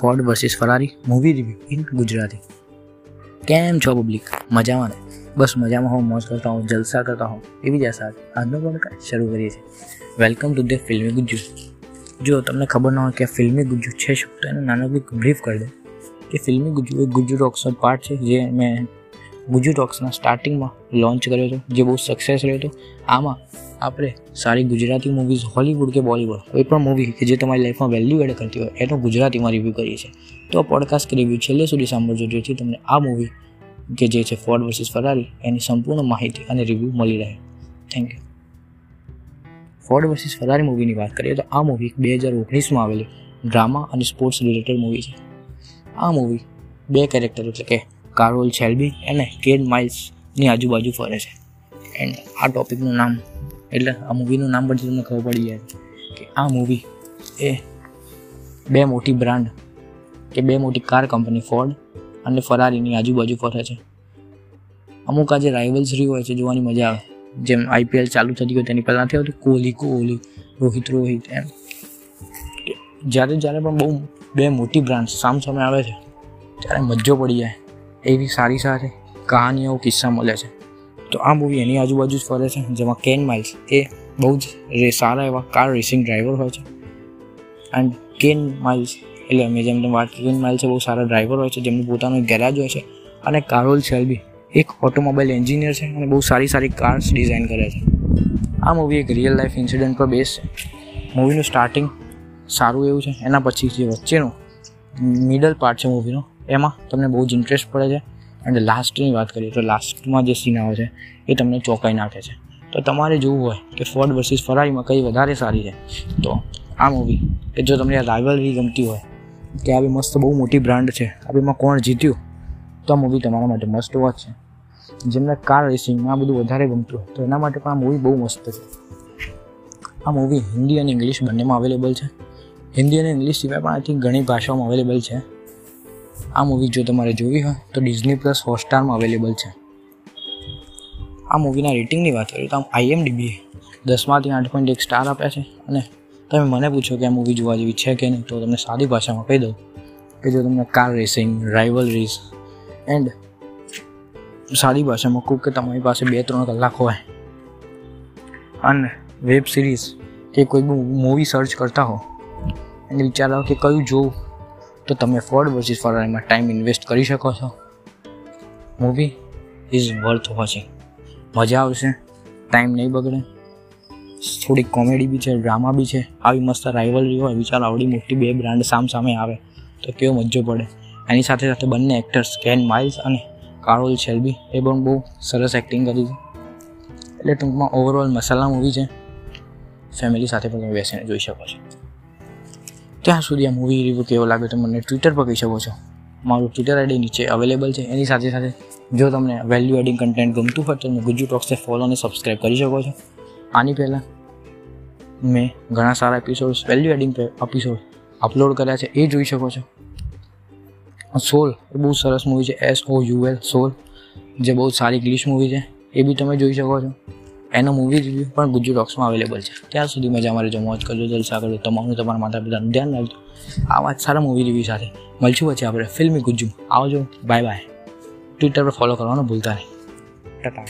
Ford versus Ferrari movie review in Gujarati કેમ છો public મજામાં ને બસ મજામાં હો મોજ કરતા હું જલસા કરતા હું એવી જ આશા આજનો પોડકાસ્ટ શરૂ કરીએ છીએ વેલકમ ટુ ધ ફિલ્મી ગુજ્જુ જો તમને ખબર ન હોય કે ફિલ્મી ગુજ્જુ છે શું તો એનું નાનકડું બ્રીફ કરી દે કે ફિલ્મી ગુજ્જુ એ ગુજ્જુ ટોક્સનો પાર્ટ છે જે મેં ગુજ્જુ ટોક્સના સ્ટાર્ટિંગમાં લોન્ચ કર્યો હતો, જે બહુ સક્સેસ રહ્યો હતો. આમાં આપણે સારી ગુજરાતી મૂવીઝ હોલીવુડ કે બોલીવુડ કોઈ પણ મૂવી કે જે તમારી લાઈફમાં વેલ્યુ એડ કરતી હોય, એનો ગુજરાતીમાં રિવ્યૂ કરીએ છીએ. તો પોડકાસ્ટ રિવ્યૂ છેલ્લે સુધી સાંભળજો, જેથી તમને આ મૂવી કે જે છે ફોર્ડ વર્સિસ ફરારી એની સંપૂર્ણ માહિતી અને રિવ્યૂ મળી રહે. Thank you Ford versus Ferrari મૂવીની વાત કરીએ તો આ મૂવી બે હજાર ઓગણીસમાં આવેલી ડ્રામા અને સ્પોર્ટ્સ રિલેટેડ મૂવી છે. આ મૂવી બે કેરેક્ટર એટલે કે કારોલ છેલ્બી અને કેડ માઇલ્સની આજુબાજુ ફરે છે. એન્ડ આ ટોપિકનું નામ, એટલે આ મૂવીનું નામ પરથી તમને ખબર પડી જાય કે આ મૂવી એ બે મોટી બ્રાન્ડ કે બે મોટી કાર કંપની ફોર્ડ અને ફરારીની આજુબાજુ ફરે છે. અમુક આજે રાઇવલ્સ રાઇવલ્સરી હોય છે, જોવાની મજા આવે. જેમ આઈપીએલ ચાલુ થતી હોય તેની પહેલાં થયું હતું કોહલી કોહલી, રોહિત રોહિત, એમ. જ્યારે જ્યારે પણ બહુ બે મોટી બ્રાન્ડ સામે આવે છે, ત્યારે મજો પડી જાય. એવી સારી સારી કહાનીઓ, કિસ્સા મળે છે. તો આ મૂવી એની આજુબાજુ જ ફરે છે, જેમાં કેન માઇલ્સ એ બહુ જ સારા એવા કાર રેસિંગ ડ્રાઈવર હોય છે. એન્ડ કેન માઇલ્સ એટલે મેં જેમ તમે વાત કેન માઇલ્સ બહુ સારા ડ્રાઈવર હોય છે, જેમનું પોતાનું ગેરાજ હોય છે, અને કારોલ શેલ્બી એક ઓટોમોબાઈલ એન્જિનિયર છે, અને બહુ સારી સારી કાર્સ ડિઝાઇન કરે છે. આ મૂવી એક રિયલ લાઈફ ઇન્સિડન્ટ પર બેઝ છે. મૂવીનું સ્ટાર્ટિંગ સારું એવું છે, એના પછી જે વચ્ચેનું મિડલ પાર્ટ છે મૂવીનો એમાં તમને બહુ જ ઇન્ટરેસ્ટ પડે છે. અને લાસ્ટની વાત કરીએ તો લાસ્ટમાં જે સીન આવે છે, એ તમને ચોંકાઈ નાખે છે. તો તમારે જોવું હોય કે ફોર્ડ વર્સિસ ફરારીમાં કઈ વધારે સારી છે. તો આ મૂવી કે જો તમને રાઇવલરી ગમતી હોય, કે આવી મસ્ત બહુ મોટી બ્રાન્ડ છે આપણીમાં કોણ જીત્યું, તો આ મૂવી તમારા માટે મસ્ત વોચ છે. જેમને કાર રેસિંગમાં આ બધું વધારે ગમતું હોય, તો એના માટે પણ આ મૂવી બહુ મસ્ત છે. આ મૂવી હિન્દી અને ઇંગ્લિશ બંનેમાં અવેલેબલ છે. હિન્દી અને ઇંગ્લિશ સિવાય પણ આઈ થિંક ઘણી ભાષાઓમાં અવેલેબલ છે. આ મૂવી જો તમારે જોવી હોય તો ડિઝની પ્લસ હોટસ્ટારમાં અવેલેબલ છે. આ મૂવીના રેટિંગની વાત કરીએ તો આમ આઈએમડીબી દસમાંથી આઠ પોઈન્ટ એક સ્ટાર આપ્યા છે અને તમે મને પૂછો કે આ મૂવી જોવા જેવી છે કે નહીં, તો તમને સાદી ભાષામાં કહી દઉં કે જો તમને car racing rival race and સાદી ભાષામાં કહું કે તમારી પાસે બે ત્રણ કલાક હોય અને વેબ સિરીઝ કે કોઈ બી મૂવી સર્ચ કરતા હો અને વિચારો કે કયું જોવું. તો તમે ફોર્ડ વર્સિસ ફરારીમાં ટાઈમ ઇન્વેસ્ટ કરી શકો છો. મૂવી ઇઝ વર્થ વોચિંગ મજા આવશે. ટાઈમ નહીં બગડે. થોડીક કોમેડી બી છે ડ્રામા બી છે. આવી મસ્ત રાઇવલરી હોય વિચાર આવડી મોટી બે બ્રાન્ડ સામ સામે આવે, તો કેવો મજો પડે. એની સાથે સાથે બંને એક્ટર્સ કેન માઇલ્સ અને કારોલ શેલ્બી એ પણ બહુ સરસ એક્ટિંગ કરી છે. એટલે ટૂંકમાં ઓવરઓલ મસાલા મૂવી છે. ફેમિલી સાથે પણ તમે બેસીને જોઈ શકો છો. ત્યાં સુધી આ મૂવી રિવ્યૂ કેવો લાગે તો મને ટ્વિટર પર કહી શકો છો. મારું ટ્વિટર આઈડી નીચે અવેલેબલ છે. એની સાથે સાથે જો તમને વેલ્યુ એડિંગ કન્ટેન્ટ ગમતું હોય તો તમે ગુજુ ટોક્સને ફોલો અને સબસ્ક્રાઈબ કરી શકો છો. આની પહેલાં મેં ઘણા સારા episodes value adding episode upload કર્યા છે. એ જોઈ શકો છો. સોલ એ બહુ સરસ મૂવી છે. S O U L soul જે બહુ સારી ઇંગ્લિશ મૂવી છે. એ બી તમે જોઈ શકો છો. એનો મૂવી રિવ્યૂ પણ ગુજ્જુ રોક્સમાં અવેલેબલ છે. ત્યાં સુધી મજા મારે જો મોજ કરજો, જલસા કરજો. તમારું, તમારા માતા પિતાનું ધ્યાન રાખજો. આવા વાત સારા મૂવી રિવ્યૂ સાથે મળશું પછી આપણે ફિલ્મી ગુજ્જુ. આવજો. બાય બાય ટ્વિટર પર ફોલો કરવાનું ભૂલતા નહીં. ટાટા